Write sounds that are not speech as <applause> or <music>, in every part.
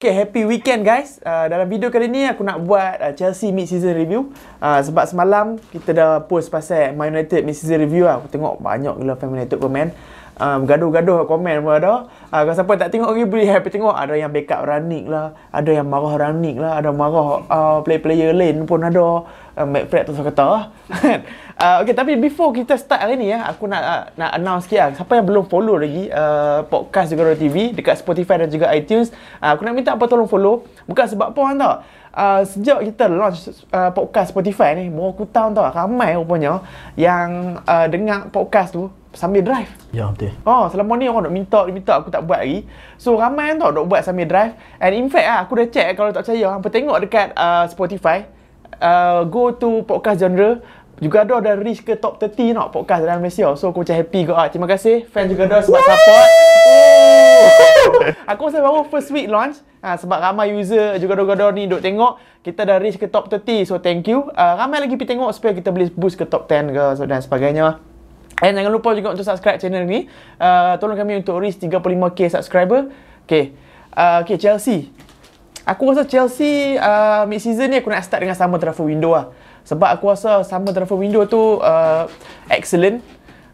Okay, happy weekend guys. Uh, dalam video kali ni aku nak buat uh, Chelsea mid-season review. Uh, sebab semalam kita dah post pasal Man United mid-season review lah. Aku tengok banyak gila fan United komen. Um, gaduh-gaduh komen pun ada. Uh, kalau siapa tak tengok lagi boleh happy tengok. Ada yang backup Ranik lah. Ada yang marah Ranik lah. Ada marah uh, player-player lain pun ada. Uh, McFred tu kata lah. <laughs> uh, okay, tapi before kita start hari ni ya, aku nak uh, nak announce sikit lah. Siapa yang belum follow lagi uh, podcast juga TV dekat Spotify dan juga iTunes. Uh, aku nak minta apa tolong follow. Bukan sebab apa tau. Uh, sejak kita launch uh, podcast Spotify ni, mau aku tahu tau ramai rupanya yang uh, dengar podcast tu sambil drive. Ya betul. Oh, selama ni orang nak minta, minta aku tak buat lagi. So ramai tau nak buat sambil drive. And in fact ah, aku dah check kalau tak percaya, hangpa tengok dekat uh, Spotify, uh, go to podcast genre juga ada ada reach ke top 30 nak podcast dalam Malaysia. So aku macam happy juga. Ah. Terima kasih fan juga ada sebab support. Oh. <laughs> aku rasa baru first week launch. Ha, sebab ramai user juga ada ni duk tengok kita dah reach ke top 30 so thank you uh, ramai lagi pergi tengok supaya kita boleh boost ke top 10 ke so, dan sebagainya And jangan lupa juga untuk subscribe channel ni. Uh, tolong kami untuk reach 35k subscriber. Okay. Uh, okay, Chelsea. Aku rasa Chelsea uh, mid-season ni aku nak start dengan summer transfer window lah. Sebab aku rasa summer transfer window tu uh, excellent.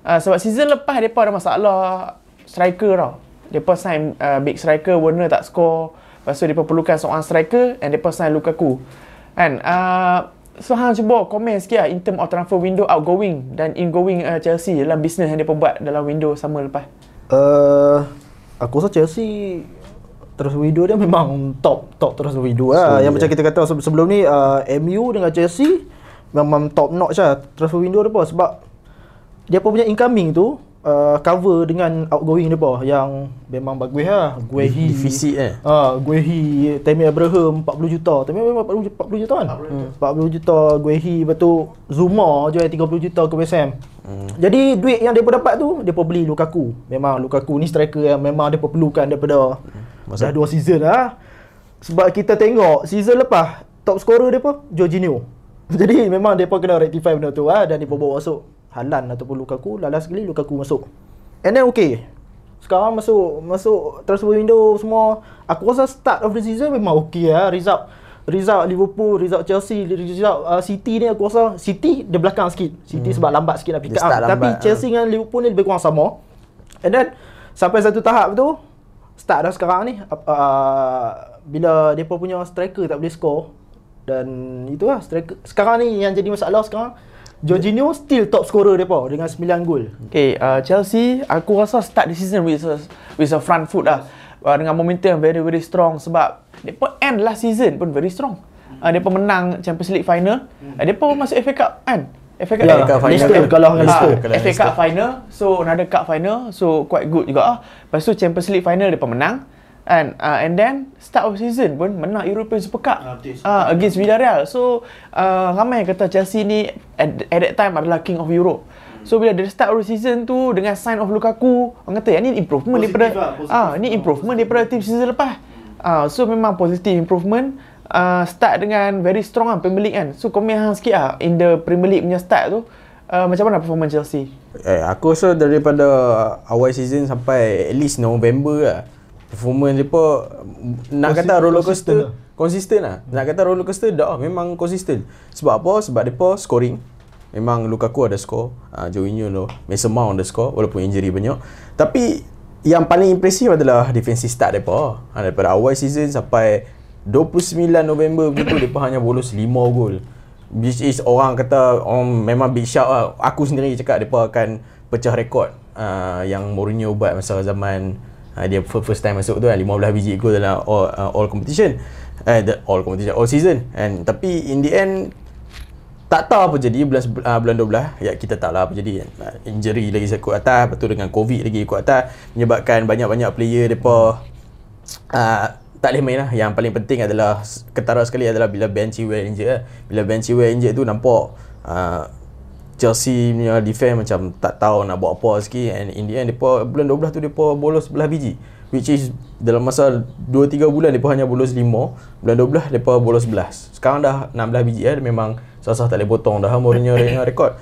Uh, sebab season lepas mereka ada masalah striker tau. Mereka sign uh, big striker, Warner tak score. Lepas tu perlukan seorang striker and mereka sign Lukaku. Kan? Uh, So hang cuba komen sikit lah in term of transfer window outgoing dan ingoing uh, Chelsea dalam bisnes yang dia buat dalam window sama lepas. Uh, aku rasa Chelsea transfer window dia memang top top transfer window lah. So, yang yeah. macam kita kata sebelum ni uh, MU dengan Chelsea memang top notch lah transfer window dia pun sebab dia pun punya incoming tu uh, cover dengan outgoing dia apa yang memang bagus lah. Guehi defisit eh. Ah, uh, Guehi, Tammy Abraham 40 juta. Tammy Abraham 40 juta, 40 juta kan? 40 juta. Hmm. 40 juta Guehi betul Zuma jual 30 juta ke West Ham. Hmm. Jadi duit yang depa dapat tu depa beli Lukaku. Memang Lukaku ni striker yang memang depa perlukan daripada hmm. dah dua season lah. Sebab kita tengok season lepas top scorer depa Jorginho. <laughs> Jadi memang depa kena rectify benda tu lah dan depa bawa masuk Halan ataupun Lukaku last sekali Lukaku masuk and then okay sekarang masuk masuk transfer window semua aku rasa start of the season memang okay lah result result Liverpool result Chelsea result uh, City ni aku rasa City dia belakang sikit City hmm. sebab lambat sikit nak pick up tapi uh. Chelsea dengan Liverpool ni lebih kurang sama and then sampai satu tahap tu start dah sekarang ni uh, bila depa punya striker tak boleh score dan itulah striker sekarang ni yang jadi masalah sekarang Jorginho still top scorer depa dengan 9 gol. Okay, uh, Chelsea aku rasa start the season with a, with a front foot lah. Uh, dengan momentum very very strong sebab depa end last season pun very strong. Uh, depa menang Champions League final. Uh, depa masuk FA Cup kan? FA Cup, yeah, Cup final. Leicester kalah dengan Leicester. FA Cup final. So another cup final. So quite good juga ah. Lepas tu Champions League final depa menang. And uh, and then start of season pun menang European Super Cup uh, uh, against Villarreal. So uh, ramai kata Chelsea ni at, at that time adalah king of Europe. So bila dia start of season tu dengan sign of Lukaku, orang kata ya ni improvement positive daripada lah, ah uh, ni improvement daripada team season lepas. Ah uh, so memang positive improvement. Uh, start dengan very strong kan Premier League kan. So komen hang sikit lah in the Premier League punya start tu. Uh, macam mana performance Chelsea? Eh, aku rasa daripada awal season sampai at least November lah performance depa nak kata roller coaster konsisten lah. Nak kata roller coaster dah memang konsisten. Sebab apa? Sebab depa scoring. Memang Lukaku ada score. Ah uh, Jorginho tu, Mason Mount ada score walaupun injury banyak. Tapi yang paling impresif adalah defensive start depa. Ha, daripada awal season sampai 29 November begitu depa hanya bolos 5 gol. Which is orang kata oh, memang big shout lah. Aku sendiri cakap depa akan pecah rekod uh, yang Mourinho buat masa zaman uh, dia first time masuk tu kan 15 biji gol dalam all, uh, all competition. Eh uh, all competition all season. And tapi in the end tak tahu apa jadi bulan uh, bulan 12 ya kita tak lah apa jadi uh, injury lagi sekut atas lepas tu dengan covid lagi ikut atas menyebabkan banyak-banyak player depa uh, tak boleh main lah yang paling penting adalah ketara sekali adalah bila Ben Chilwell injured lah. bila Ben Chilwell injured tu nampak uh, Chelsea punya defense macam tak tahu nak buat apa sikit. And in the end depa bulan 12 tu depa bolos belah biji. Which is dalam masa 2 3 bulan depa hanya bolos 5 bulan 12 depa bolos 11 sekarang dah 16 biji ya memang sasah tak boleh potong dah. Mourinho <coughs> dengan rekod.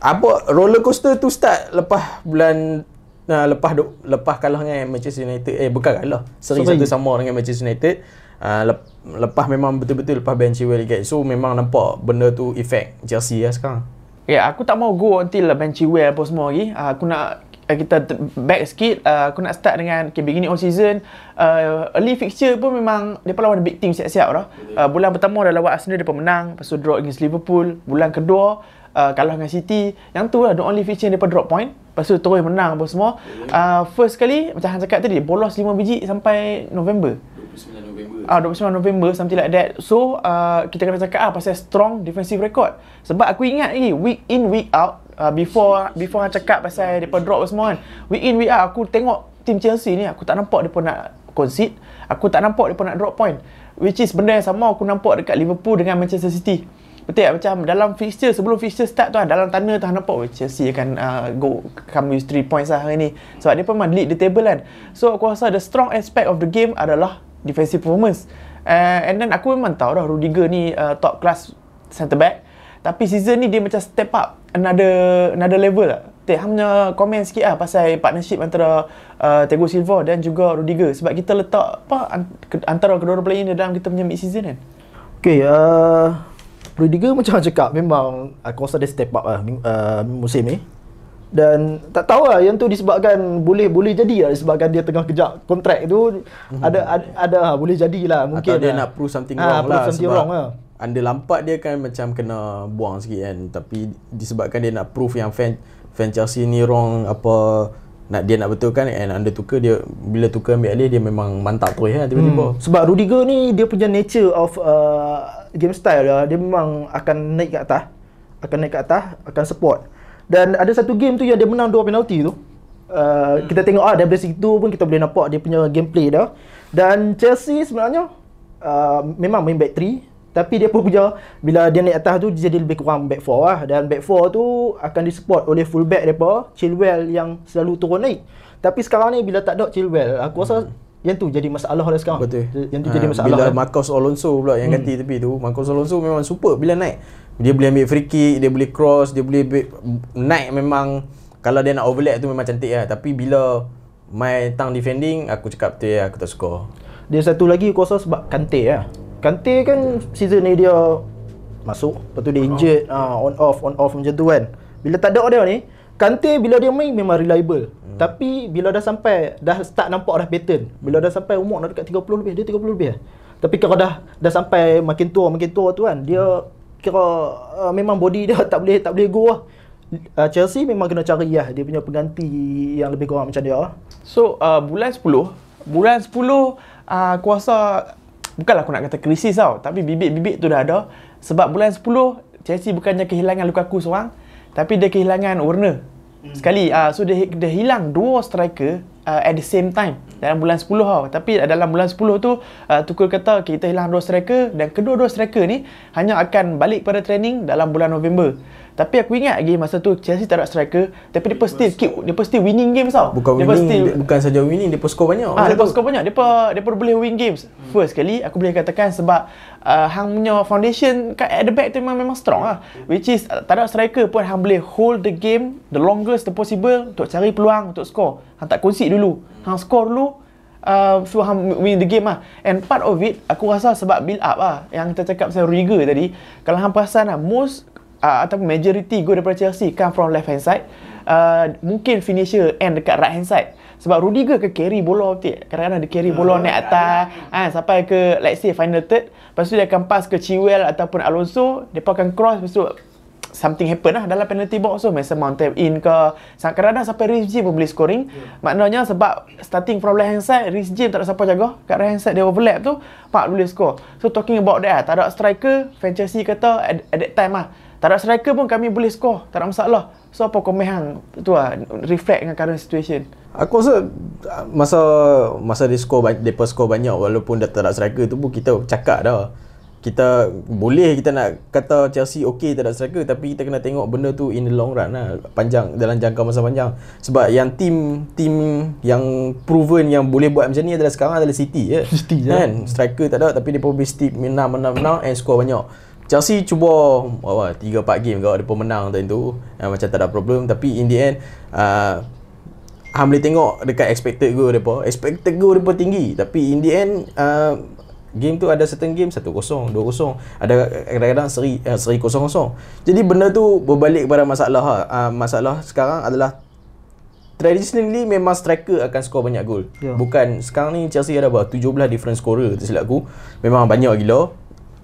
Apa roller coaster tu start lepas bulan nah, lepas lepas kalah dengan Manchester United. Eh bukan kalah. Seri satu sama dengan Manchester United. Uh, lep, lepas memang betul-betul lepas Ben Chilwell get so memang nampak benda tu effect Chelsea lah sekarang Ya, yeah, aku tak mau go until Ben Chilwell apa semua lagi. Uh, aku nak uh, kita back sikit. Uh, aku nak start dengan okay, beginning of season. Uh, early fixture pun memang dia lawan big team siap-siap dah. Uh, bulan pertama dah lawan Arsenal dia menang. Lepas tu draw against Liverpool. Bulan kedua uh, kalah dengan City. Yang tu lah the only fixture dia drop point. Lepas tu terus menang apa semua. Uh, first kali macam Han cakap tadi bolos 5 biji sampai November. 29 Ah, 29 November something like that. So, uh, kita kena cakap ah pasal strong defensive record. Sebab aku ingat lagi week in week out uh, before before Han cakap pasal depa drop semua kan. Week in week out aku tengok team Chelsea ni aku tak nampak depa nak concede. Aku tak nampak depa nak drop point. Which is benda yang sama aku nampak dekat Liverpool dengan Manchester City. Betul tak? Macam dalam fixture, sebelum fixture start tu kan, dalam tanda tu nampak oh, Chelsea akan uh, go come with 3 points lah hari ni. Sebab dia pun lead the table kan. So aku rasa the strong aspect of the game adalah defensive performance. Uh, and then aku memang tahu dah Rudiger ni uh, top class centre back. Tapi season ni dia macam step up another another level lah. Hang punya komen sikit lah pasal partnership antara uh, Thiago Silva dan juga Rudiger. Sebab kita letak apa antara kedua-dua player ni dalam kita punya mid season kan. Okay, uh, Rudiger macam cakap memang aku rasa dia step up lah uh, musim ni dan tak tahu lah yang tu disebabkan boleh boleh jadi lah disebabkan dia tengah kejap kontrak tu mm-hmm. ada ada, ada lah, boleh jadilah mungkin atau dia lah. nak prove something ha, wrong lah something sebab wrong lah. anda lampak dia kan macam kena buang sikit kan tapi disebabkan dia nak prove yang fan fan Chelsea ni wrong apa nak dia nak betulkan and anda tukar dia bila tukar ambil alih dia memang mantap terus kan tiba-tiba hmm. sebab Rudiger ni dia punya nature of uh, game style lah dia memang akan naik ke atas akan naik ke atas akan support dan ada satu game tu yang dia menang dua penalti tu. Uh, hmm. kita tengok ah dari situ pun kita boleh nampak dia punya gameplay dah. Dan Chelsea sebenarnya uh, memang main back 3 tapi dia pun punya bila dia naik atas tu dia jadi lebih kurang back 4 lah dan back 4 tu akan disupport oleh full back depa Chilwell yang selalu turun naik. Tapi sekarang ni bila tak ada Chilwell aku rasa hmm. Yang tu jadi masalah lah sekarang. Betul. Yang tu ha, jadi masalah. Bila kan? Marcos Alonso pula yang hmm. ganti tepi tu, Marcos Alonso memang super bila naik. Dia boleh ambil free kick, dia boleh cross, dia boleh naik memang kalau dia nak overlap tu memang cantik lah. Tapi bila main tang defending, aku cakap betul ya, aku tak suka. Dia satu lagi aku rasa sebab Kante lah. Kante kan season ni dia masuk, lepas tu dia injured, uh, on off, on off macam tu kan. Bila tak ada dia ni, Kante bila dia main memang reliable. Hmm. Tapi bila dah sampai, dah start nampak dah pattern. Bila dah sampai umur dah dekat 30 lebih, dia 30 lebih. Tapi kalau dah dah sampai makin tua, makin tua tu kan, dia hmm kira uh, memang body dia <laughs> tak boleh tak boleh go lah. Uh, Chelsea memang kena cari lah dia punya pengganti yang lebih kurang macam dia lah. So uh, bulan 10 Bulan 10 uh, Aku rasa Bukanlah aku nak kata krisis tau Tapi bibit-bibit tu dah ada Sebab bulan 10 Chelsea bukannya kehilangan Lukaku seorang Tapi dia kehilangan Warner hmm. Sekali uh, So dia, dia hilang dua striker uh, At the same time Dalam bulan 10 tau Tapi dalam bulan 10 tu uh, Tukul kata Kita hilang dua striker Dan kedua-dua striker ni Hanya akan balik pada training Dalam bulan November tapi aku ingat lagi masa tu Chelsea tak ada striker tapi dia pasti keep dia pasti winning games tau. Bukan dia winning, pasti, dia, bukan saja winning, dia pun score banyak. Ah, dia pun score banyak. Dia pun dia pun boleh win games. Hmm. First kali aku boleh katakan sebab uh, hang punya foundation kat at the back tu memang memang strong lah. Which is uh, tak ada striker pun hang boleh hold the game the longest the possible untuk cari peluang untuk score. Hang tak concede dulu. Hang score dulu Uh, so hang win the game lah And part of it Aku rasa sebab build up lah Yang kita cakap pasal Riga tadi Kalau hang perasan lah Most uh, ataupun majority gol daripada Chelsea come from left hand side. Uh, mungkin finisher end dekat right hand side. Sebab Rudiger ke carry bola betul. Kadang-kadang dia carry bola naik atas ah sampai ke let's say final third. Lepas tu dia akan pass ke Chilwell ataupun Alonso, depa akan cross lepas tu something happen lah dalam penalty box tu Mason Mount tap in ke kadang-kadang sampai Rhys James pun boleh scoring yeah. maknanya sebab starting from left hand side Rhys James tak ada siapa jaga kat right hand side dia overlap tu Pak boleh score so talking about that lah, tak ada striker fan Chelsea kata at, at that time lah tak ada striker pun kami boleh score. Tak ada masalah. So apa komen hang? Tu lah. Reflect dengan current situation. Aku rasa masa masa dia score depa score banyak walaupun dah tak ada striker tu pun kita cakap dah. Kita boleh kita nak kata Chelsea okey tak ada striker tapi kita kena tengok benda tu in the long run lah panjang dalam jangka masa panjang. Sebab yang team team yang proven yang boleh buat macam ni adalah sekarang adalah City <laughs> je City kan? Striker tak ada tapi dia pun stick menang menang menang and score banyak. Chelsea cuba apa 3 4 game kau depa menang time tu. Uh, macam tak ada problem. Tapi in the end uh, Hang boleh tengok dekat expected goal depa expected goal depa tinggi tapi in the end uh, game tu ada certain game 1-0, 2-0, ada kadang-kadang seri uh, seri 0-0. Jadi benda tu berbalik kepada masalah uh, masalah sekarang adalah traditionally memang striker akan skor banyak gol. Ya. Bukan sekarang ni Chelsea ada berapa 17 different scorer tersilap aku. Memang banyak gila.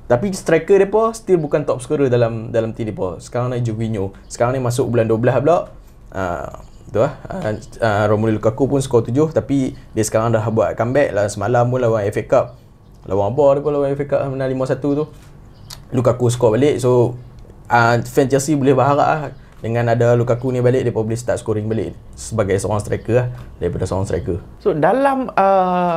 Tapi striker depa still bukan top scorer dalam dalam tim depa. Sekarang ni Jorginho. Sekarang ni masuk bulan 12 pula. Uh, tu lah. Uh, uh, Romelu Lukaku pun skor 7 tapi dia sekarang dah buat comeback lah semalam pun lawan FA Cup. Lawan apa depa lawan FA Cup menang 5-1 tu. Lukaku skor balik so uh, fan Chelsea boleh berharap lah dengan ada Lukaku ni balik dia boleh start scoring balik sebagai seorang striker lah daripada seorang striker. So dalam uh,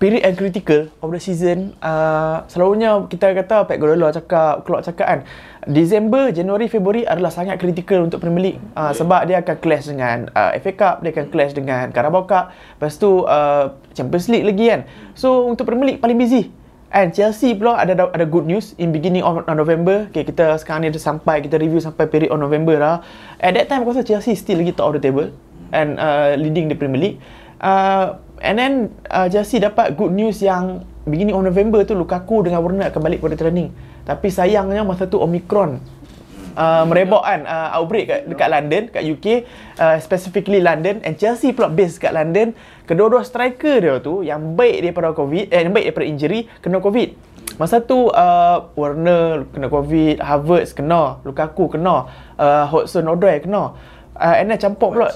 period yang critical of the season uh, selalunya kita kata Pep Guardiola cakap keluar cakap kan Disember, Januari, Februari adalah sangat critical untuk Premier League uh, sebab dia akan clash dengan uh, FA Cup, dia akan clash dengan Carabao Cup, lepas tu uh, Champions League lagi kan. So untuk Premier League paling busy. And Chelsea pula ada ada good news in beginning of November. Okay, kita sekarang ni dah sampai kita review sampai period of November lah. At that time aku rasa Chelsea still lagi top of the table and uh, leading the Premier League. Uh, and then uh, Chelsea dapat good news yang beginning of November tu Lukaku dengan Werner akan balik pada training. Tapi sayangnya masa tu Omicron uh, merebak kan uh, outbreak kat, dekat London, kat UK, uh, specifically London and Chelsea pula base kat London. Kedua-dua striker dia tu yang baik daripada COVID, eh yang baik daripada injury kena COVID. Masa tu uh, Werner kena COVID, Havertz kena, Lukaku kena, uh, Hudson-Odoi kena. Uh, and then campur pula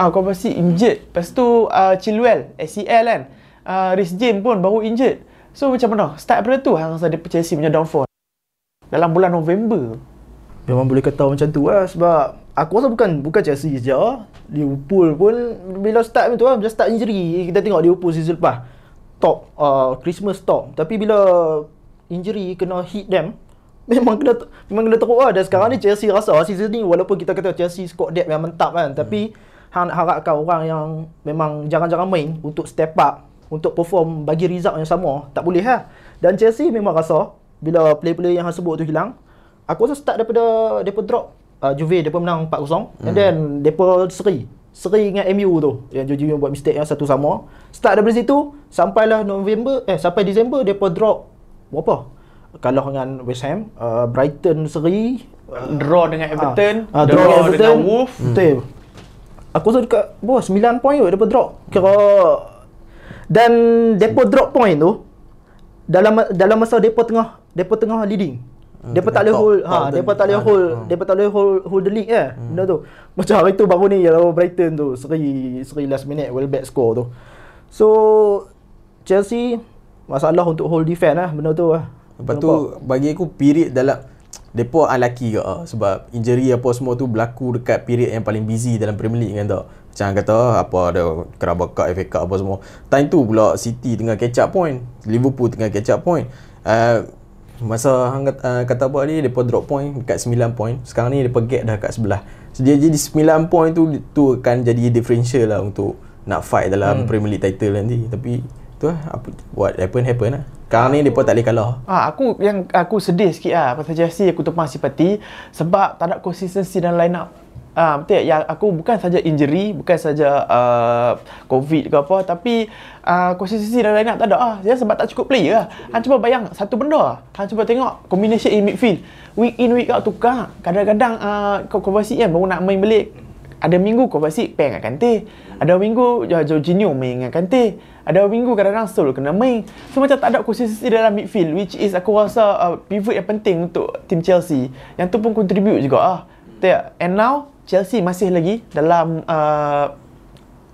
Ah, uh, Kovacic injured. Lepas tu uh, Chilwell ACL kan. Uh, Rhys James pun baru injured. So macam mana? Start daripada tu hang rasa dia Chelsea punya downfall. Dalam bulan November. Memang boleh kata macam tu lah sebab aku rasa bukan bukan Chelsea je. Liverpool pun bila start macam tu lah, bila start injury kita tengok Liverpool season lepas top uh, Christmas top tapi bila injury kena hit them <laughs> memang kena memang kena teruk lah dan sekarang ni Chelsea rasa lah season ni walaupun kita kata Chelsea squad depth yang mentap kan tapi hang nak harapkan orang yang memang jarang-jarang main untuk step up untuk perform bagi result yang sama tak boleh lah dan Chelsea memang rasa bila player-player yang hang sebut tu hilang aku rasa start daripada depa drop uh, Juve depa menang 4-0 and then depa seri. Seri dengan MU tu yang Jorginho buat mistake yang satu sama. Start daripada situ sampailah November eh sampai Disember depa drop. Berapa? Kalah dengan West Ham uh, Brighton seri. Draw dengan Everton, Ah, draw, draw dengan dengan Everton. Wolves. Betul. Aku rasa dekat bawah 9 point kot depa drop. Kira dan depa drop point tu dalam dalam masa depa tengah depa tengah leading. Hmm, Depa tak boleh top- hold ha the depa tak boleh Ah, hold ah. depa tak boleh hold hold the league eh. Benda tu. Macam hari tu baru ni lawan Brighton tu seri seri last minute Welbeck score tu. So Chelsea masalah untuk hold defend lah benda tu lah. Lepas tu bagi aku period dalam Depa unlucky ke ah, sebab injury apa semua tu berlaku dekat period yang paling busy dalam Premier League kan tak. Macam kata apa ada Carabao Cup, FA Cup apa semua. Time tu pula City tengah catch up point, Liverpool tengah catch up point. Uh, masa hang kata, uh, kata apa tadi depa drop point dekat 9 point. Sekarang ni depa gap dah kat sebelah. So, dia jadi 9 point tu tu akan jadi differential lah untuk nak fight dalam hmm. Premier League title nanti. Tapi tu apa what happen happen lah. Sekarang ni depa tak boleh kalah. Ah, aku yang aku sedih sikit lah pasal Chelsea aku tumpang simpati sebab tak ada konsistensi dalam line up. Ah, betul yang aku bukan saja injury, bukan saja uh, COVID ke apa tapi uh, konsistensi dalam line up tak ada ah. Dia sebab tak cukup player lah. Hang cuba bayang satu benda lah. Hang cuba tengok combination in midfield. Week in week out tukar. Kadang-kadang uh, Kovacic kan baru nak main balik ada minggu pair dengan Kante. Ada minggu Jorginho main dengan Kante. Ada minggu kadang-kadang Sol kena main. So macam tak ada konsistensi dalam midfield which is aku rasa uh, pivot yang penting untuk tim Chelsea. Yang tu pun contribute juga ah. Tak? And now Chelsea masih lagi dalam uh,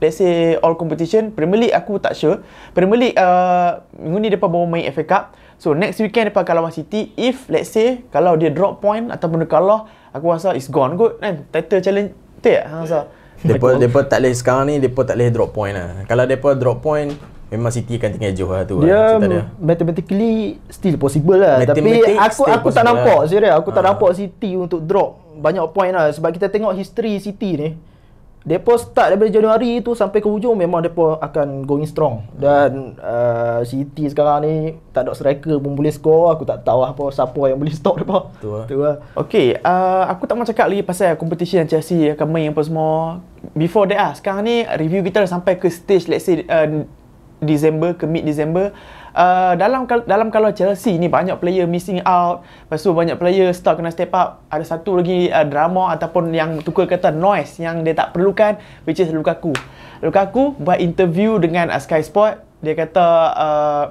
let's say all competition Premier League aku tak sure Premier League uh, minggu ni depa baru main FA Cup so next weekend depa lawan City if let's say kalau dia drop point ataupun dia kalah aku rasa it's gone kot kan title challenge tak hang rasa Depa depa tak boleh sekarang ni depa tak boleh drop point lah. Kalau depa drop point memang City akan tinggal jauh lah tu. Dia lah, dia. mathematically still possible lah. Tapi aku aku tak nampak lah. serius aku tak Ha. nampak City untuk drop banyak point lah sebab kita tengok history City ni. Depa start daripada Januari tu sampai ke hujung memang depa akan going strong dan uh, City sekarang ni tak ada striker pun boleh score aku tak tahu apa siapa yang boleh <laughs> stop depa. Tu lah. Tu lah. Okay, uh, aku tak mau cakap lagi pasal competition yang Chelsea akan main apa semua. Before that ah, sekarang ni review kita dah sampai ke stage let's say uh, December ke mid December. Uh, dalam dalam kalau Chelsea ni banyak player missing out, lepas tu banyak player start kena step up. Ada satu lagi uh, drama ataupun yang tukar kata noise yang dia tak perlukan which is Lukaku. Lukaku buat interview dengan uh, Sky Sport, dia kata uh,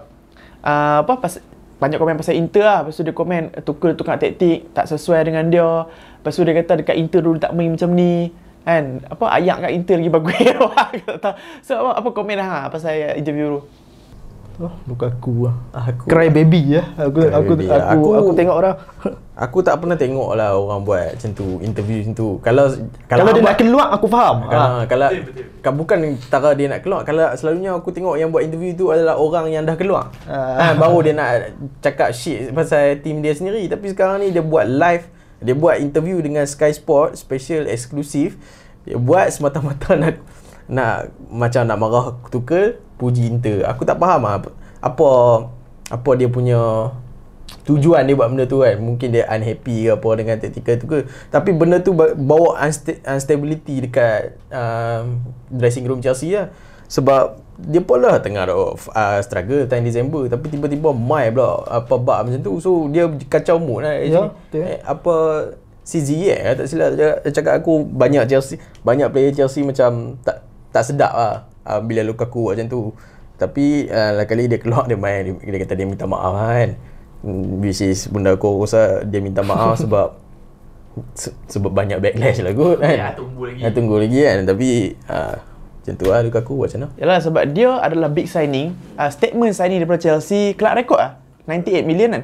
uh, apa pas banyak komen pasal Inter lah. Lepas tu dia komen tukar tukar taktik tak sesuai dengan dia. Lepas tu dia kata dekat Inter dulu tak main macam ni. Kan? Apa ayak kat Inter lagi bagus. <laughs> So apa, apa komen lah pasal interview tu? Oh, Lukaku lah. Aku Cry baby ya. Aku Cry aku, baby aku, lah. aku Aku- tengok orang. <laughs> Aku tak pernah tengok lah orang buat macam tu interview macam tu. Kalau Kalau, dia abang- nak keluar aku faham. Ha, Ha. kalau kan bukan tara dia nak keluar. Kalau selalunya aku tengok yang buat interview tu adalah orang yang dah keluar. Ah. Ha, baru dia nak cakap shit pasal team dia sendiri. Tapi sekarang ni dia buat live, dia buat interview dengan Sky Sport special eksklusif. Dia buat semata-mata nak nak macam nak marah Tuchel puji Inter. Aku tak faham lah apa apa, apa dia punya tujuan dia buat benda tu kan. Mungkin dia unhappy ke apa dengan taktikal tu ke. Tapi benda tu ba- bawa unsta- instability dekat um, dressing room Chelsea lah. Sebab dia pun lah tengah uh, struggle time December. Tapi tiba-tiba mai pula apa bab macam tu. So dia kacau mood lah Ya, actually. eh, apa Ziyech eh, tak silap. Dia cakap aku banyak Chelsea banyak player Chelsea macam tak tak sedap lah uh, bila Lukaku buat macam tu tapi uh, lain kali dia keluar dia main dia, dia kata dia minta maaf kan Hmm, which is benda aku rasa dia minta maaf <laughs> sebab se- sebab banyak backlash lah kot kan Ya, tunggu lagi. ya, tunggu lagi kan tapi uh, macam tu lah Lukaku macam mana Yalah sebab dia adalah big signing. Uh, statement signing daripada Chelsea, club record lah. 98 million kan?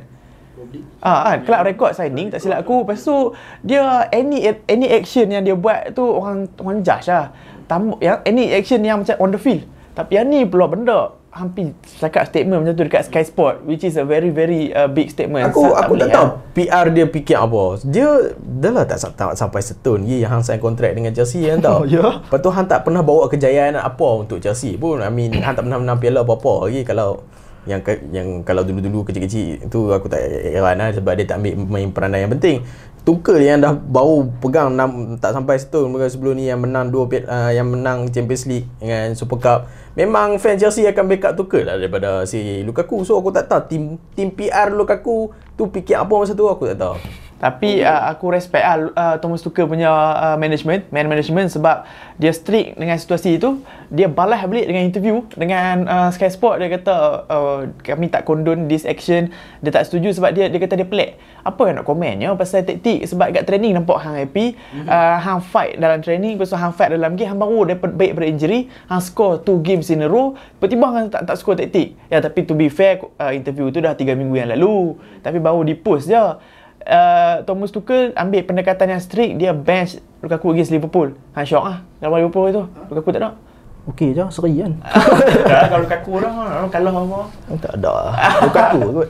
Ah, kan, club record signing tak silap aku. Lepas tu dia any any action yang dia buat tu orang orang judge lah. Tam, yang any action yang macam on the field. Tapi yang ni pula benda hampir cakap statement macam tu dekat Sky Sport which is a very very uh, big statement. Aku Sa- aku boleh tak tahu lah. PR dia fikir apa. Dia dah lah tak, tak sampai setahun lagi hang sign kontrak dengan Chelsea kan Oh, tau. ya? Lepas tu hang tak pernah bawa kejayaan apa untuk Chelsea pun. I mean hang tak pernah menang piala apa-apa lagi kalau yang yang kalau dulu-dulu kecil-kecil tu aku tak heran lah sebab dia tak ambil main peranan yang penting. Tuchel yang dah baru pegang enam, tak sampai setahun bukan sebelum ni yang menang dua uh, yang menang Champions League dengan Super Cup. Memang fan Chelsea akan backup Tuchel lah daripada si Lukaku. So aku tak tahu tim tim PR Lukaku tu fikir apa masa tu aku tak tahu. Tapi uh, aku respect lah uh, Thomas Tuchel punya uh, management, man management sebab dia strict dengan situasi itu. Dia balas balik dengan interview dengan uh, Sky Sport dia kata uh, kami tak condone this action. Dia tak setuju sebab dia dia kata dia pelik. Apa yang nak komen ya pasal taktik sebab kat training nampak hang happy, uh, hang fight dalam training, lepas tu hang fight dalam game, hang baru dapat baik pada injury, hang score 2 games in a row, tiba-tiba hang tak tak score taktik. Ya tapi to be fair uh, interview tu dah 3 minggu yang lalu. Tapi baru di post je uh, Thomas Tuchel ambil pendekatan yang strict dia bench Lukaku against Liverpool. Han syok ah. Lawan Liverpool itu. Lukaku tak ada. Okey je, seri kan. <laughs> Dah kalau Lukaku orang orang kalah apa. tak ada. <laughs> Lukaku kot.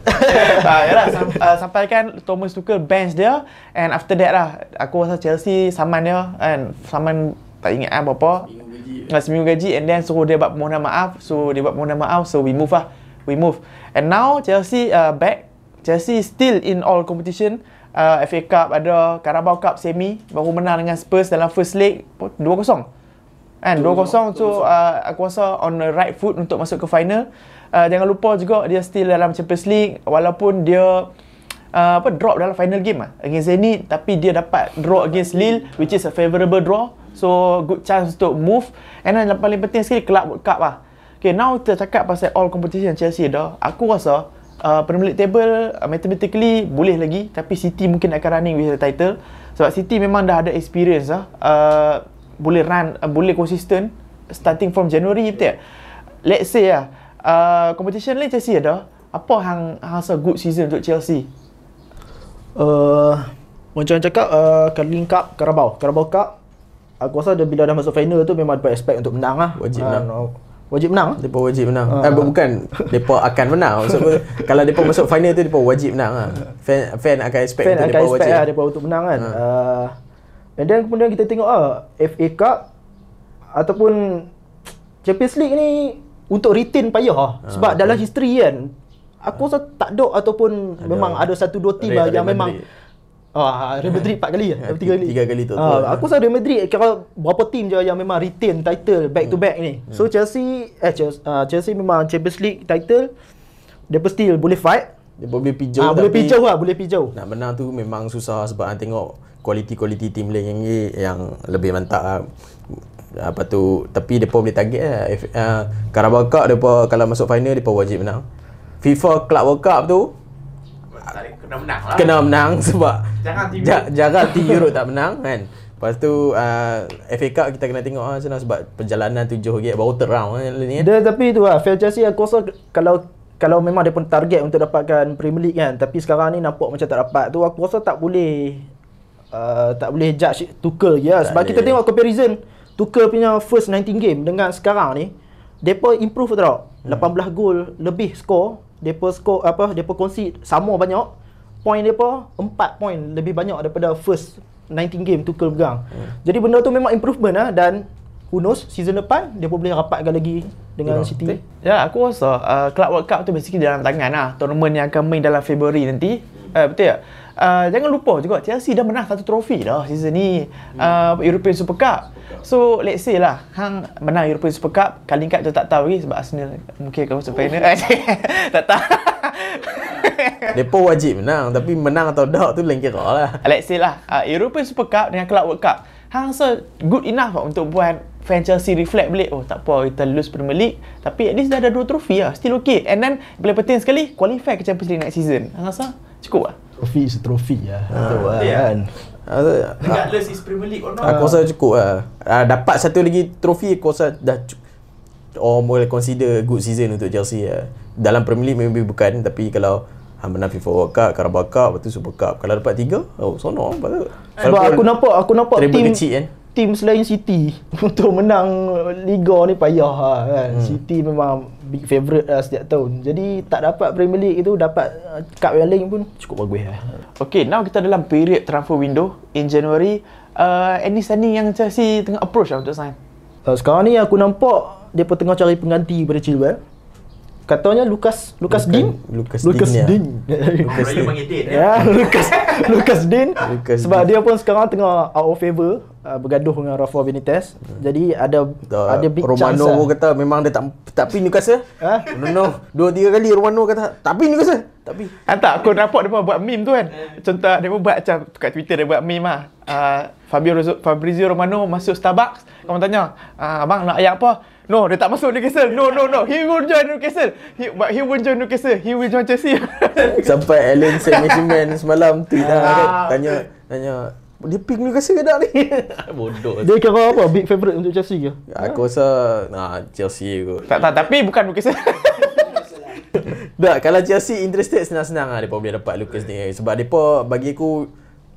uh, <laughs> yalah, sam, uh, sampaikan Thomas Tuchel bench dia and after that lah aku rasa Chelsea saman dia and saman tak ingat ah berapa. Uh, seminggu gaji and then suruh dia buat permohonan maaf. So dia buat permohonan maaf so we move lah. We move. And now Chelsea uh, back. Chelsea still in all competition. Uh, FA Cup ada, Carabao Cup semi baru menang dengan Spurs dalam first leg 2-0. Kan 2-0 so uh, aku rasa on the right foot untuk masuk ke final. Uh, jangan lupa juga dia still dalam Champions League walaupun dia uh, apa drop dalam final game ah against Zenit tapi dia dapat draw against Lille which is a favourable draw. So good chance untuk move. And then yang paling penting sekali Club World Cup lah. Okay, now kita cakap pasal all competition Chelsea dah. Aku rasa uh, Premier League table uh, mathematically boleh lagi tapi City mungkin akan running with the title sebab City memang dah ada experience lah. Uh, boleh run, uh, boleh konsisten starting from January betul tak? Let's say lah, uh, competition lain Chelsea ada. Apa hang rasa good season untuk Chelsea? Uh, macam cakap uh, Carling Cup, Carabao. Carabao Cup aku rasa dia bila dah masuk final tu memang dapat expect untuk menang lah. Wajib Ah, menang. Wajib menang. Depa wajib menang. Ah. Eh bukan depa akan menang. Maksudnya <laughs> kalau depa masuk final tu depa wajib menang lah. Fan fan akan expect Fan untuk akan depa expect wajib. lah untuk menang kan. Ha. Uh, and then kemudian kita tengok ah FA Cup ataupun Champions League ni untuk retain payah lah. Sebab dalam history kan aku rasa tak ada ataupun Ada. memang ada satu dua tim Real- lah yang Real memang Madrid. Ah, Real Madrid 4 kali ya? Ha, <laughs> Tiga kali. tiga kali tu. Ah, aku rasa Real Madrid kalau berapa tim je yang memang retain title back to back ni. So Chelsea eh Chelsea, uh, Chelsea memang Champions League title Depa still boleh fight. Dia boleh pijau Ah, boleh pijau lah, boleh pijau. Nak menang tu memang susah sebab hang tengok kualiti-kualiti tim lain yang yang lebih mantap lah. Apa tu tapi depa boleh target lah. Uh, Carabao Cup depa kalau masuk final depa wajib menang. FIFA Club World Cup tu Kena menang lah. kena menang <laughs> sebab Jangan tim ja, jarang tim Europe tak menang kan. Lepas tu uh, FA Cup kita kena tengok lah sebab perjalanan tujuh game baru terround kan ni kan. Dia tapi tu lah, fail Chelsea aku rasa kalau kalau memang dia pun target untuk dapatkan Premier League kan tapi sekarang ni nampak macam tak dapat tu aku rasa tak boleh uh, tak boleh judge Tuchel ya Tak sebab boleh. kita tengok comparison Tuchel punya first 19 game dengan sekarang ni depa improve tau Hmm. 18 gol lebih skor depa skor apa depa concede sama banyak point depa 4 point lebih banyak daripada first 19 game Tuchel pegang Hmm. jadi benda tu memang improvement lah dan who knows season depan dia pun boleh rapatkan lagi dengan Betul. City Ya, aku rasa uh, Club World Cup tu basically dalam tangan lah. Tournament yang akan main dalam Februari nanti. Uh, betul tak? Uh, jangan lupa juga Chelsea dah menang satu trofi dah season ni uh, European Super Cup. So let's say lah hang menang European Super Cup, kali kat tu tak tahu lagi sebab Arsenal mungkin akan masuk final. <laughs> tak tahu. <laughs> Depa wajib menang tapi menang atau tak tu lain kira lah. Let's say lah uh, European Super Cup dengan Club World Cup Hang rasa good enough tak untuk buat fan Chelsea reflect balik Oh tak apa kita lose Premier League Tapi at least dah ada dua trofi lah Still okay And then paling penting sekali Qualify ke Champions League next season Hang rasa cukup lah Trofi is trofi lah. Betul lah ya. kan. Ah, Regardless is Premier League or not Aku rasa cukup lah. Ah, dapat satu lagi trofi aku rasa dah cu- Orang boleh consider good season untuk Chelsea lah. Dalam Premier League maybe bukan tapi kalau hang menang FIFA World Cup, Carabao Cup, lepas tu Super Cup. Kalau dapat tiga, oh sono patut. Sebab aku nampak aku nampak tim kecil kan. tim selain City <laughs> untuk menang Liga ni payah lah kan. Hmm. City memang big favourite lah setiap tahun. Jadi tak dapat Premier League itu dapat uh, cup yang lain pun cukup bagus lah. Okay now kita dalam period transfer window In January uh, Any signing yang Chelsea tengah approach lah untuk sign Uh, sekarang ni aku nampak dia pun tengah cari pengganti pada Chilwell. Katanya Lucas Lucas Dean. Lucas Lucas Dean, ya. Dean. Lucas Dean. Ya, <laughs> Lucas Lucas Dean. Lucas Sebab Dean. dia pun sekarang tengah out of favour uh, bergaduh dengan Rafa Benitez. Jadi ada Tak, ada big Romano chance. pun lah. kata memang dia tak tak pi Newcastle. Ha? No no. Dua tiga kali Romano kata tak pi Newcastle. Tak pi. Ah, tak, aku nampak dia pun buat meme tu kan. Contoh dia pun buat macam kat Twitter dia buat meme lah. Uh, Fabio Fabrizio Romano masuk Starbucks. Kamu tanya, uh, abang nak ayat apa? No, dia tak masuk Newcastle. No, no, no. He will join Newcastle. He, but he won't join Newcastle. He will join Chelsea. <laughs> Sampai Alan Saint-Maximin semalam tweet lah kan. Ah, Tanya tanya dia pick Newcastle ke tak ni? <laughs> Bodoh. Dia kira apa? Big favourite untuk Chelsea ke? Aku rasa nah, Chelsea kot. tak, tak, tapi bukan Newcastle. <laughs> <laughs> Tak, kalau Chelsea interested senang-senang lah mereka boleh dapat Lucas ni. Sebab mereka bagi aku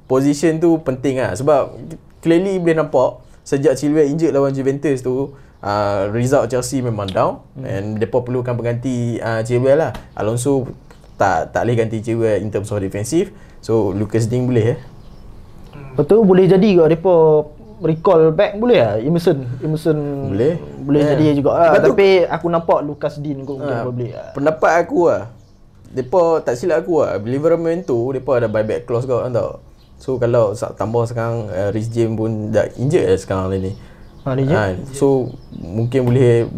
position tu penting lah. Sebab clearly boleh nampak sejak Chilwell injured lawan Juventus tu uh, result Chelsea memang down hmm. and mereka perlukan pengganti uh, Chilwell lah. Alonso tak tak boleh ganti Chilwell in terms of defensive. So Lucas Ding boleh eh. Tu boleh jadi ke depa recall back boleh lah Emerson Emerson Boleh. boleh Ya. jadi juga lah. Lepas tu- tapi aku nampak Lucas Dean kot mungkin Ha, boleh lah. Pendapat aku lah Depa tak silap aku lah Liverpool tu Depa ada buyback clause kau kan tau So kalau tambah sekarang uh, Rhys James pun dah injured lah sekarang ni Ha, je. So mungkin boleh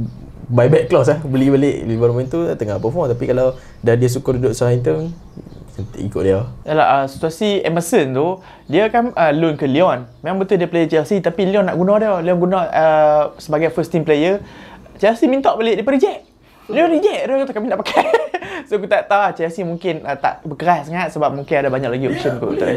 Buyback clause lah Beli balik Liverpool tu tengah perform Tapi kalau dah dia suka duduk Southampton Ikut dia Yalah, uh, situasi Emerson tu, dia kan uh, loan ke Lyon. Memang betul dia player Chelsea, tapi Lyon nak guna dia. Lyon guna uh, sebagai first team player. Chelsea minta balik, dia reject. Lyon reject, dia kata kami nak pakai. <laughs> so aku tak tahu lah, Chelsea mungkin uh, tak berkeras sangat sebab mungkin ada banyak lagi option kot untuk.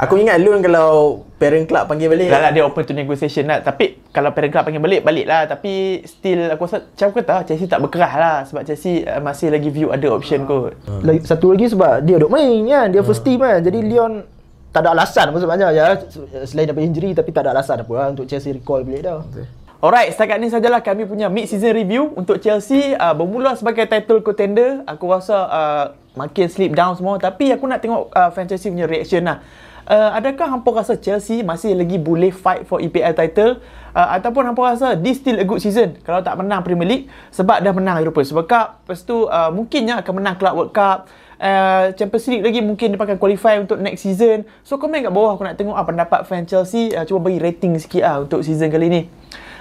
Aku ingat loan kalau Parent club panggil balik Dah lah dia open to negotiation lah Tapi kalau parent club panggil balik, balik lah Tapi still aku rasa Macam aku kata Chelsea tak berkerah lah Sebab Chelsea uh, masih lagi view ada option kot Lagi, satu lagi sebab dia duk main kan. Dia first team kan. Jadi Leon tak ada alasan apa sebenarnya ya. Selain daripada injury tapi tak ada alasan apa lah untuk Chelsea recall balik dah. Alright, setakat ni sajalah kami punya mid-season review untuk Chelsea uh, bermula sebagai title contender. Aku rasa uh, makin slip down semua tapi aku nak tengok uh, fan Chelsea punya reaction lah. Uh, adakah hampa rasa Chelsea masih lagi boleh fight for EPL title? Uh, ataupun hampa rasa this still a good season kalau tak menang Premier League sebab dah menang Europa Super Cup. Lepas tu uh, mungkinnya akan menang Club World Cup. Uh, Champions League lagi mungkin dia akan qualify untuk next season. So komen kat bawah aku nak tengok apa pendapat fan Chelsea. Uh, cuba bagi rating sikit lah untuk season kali ni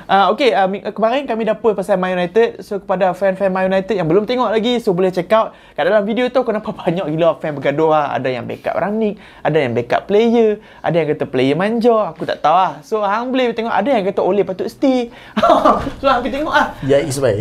Uh, okay, uh, mi- kemarin kami dah post pasal Man United. So, kepada fan-fan Man United yang belum tengok lagi, so boleh check out. Kat dalam video tu, kenapa <laughs> banyak gila fan bergaduh lah. Ada yang backup Rangnick, ada yang backup player, ada yang kata player manja. Aku tak tahu lah. So, hang boleh tengok. Ada yang kata Ole patut stay. <laughs> so, hang pergi tengok lah. Yikes bye.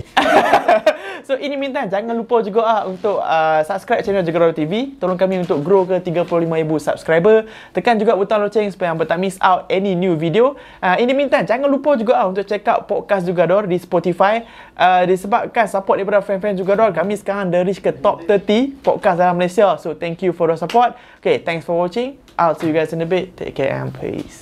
so ini minta jangan lupa juga ah untuk uh, subscribe channel Jagaroro TV. Tolong kami untuk grow ke 35,000 subscriber. Tekan juga butang loceng supaya anda tak miss out any new video. Uh, ini minta jangan lupa juga ah untuk check out podcast Jugador di Spotify. Uh, disebabkan support daripada fan-fan Jugador, kami sekarang dah reach ke top 30 podcast dalam Malaysia. So thank you for the support. Okay, thanks for watching. I'll see you guys in a bit. Take care and peace.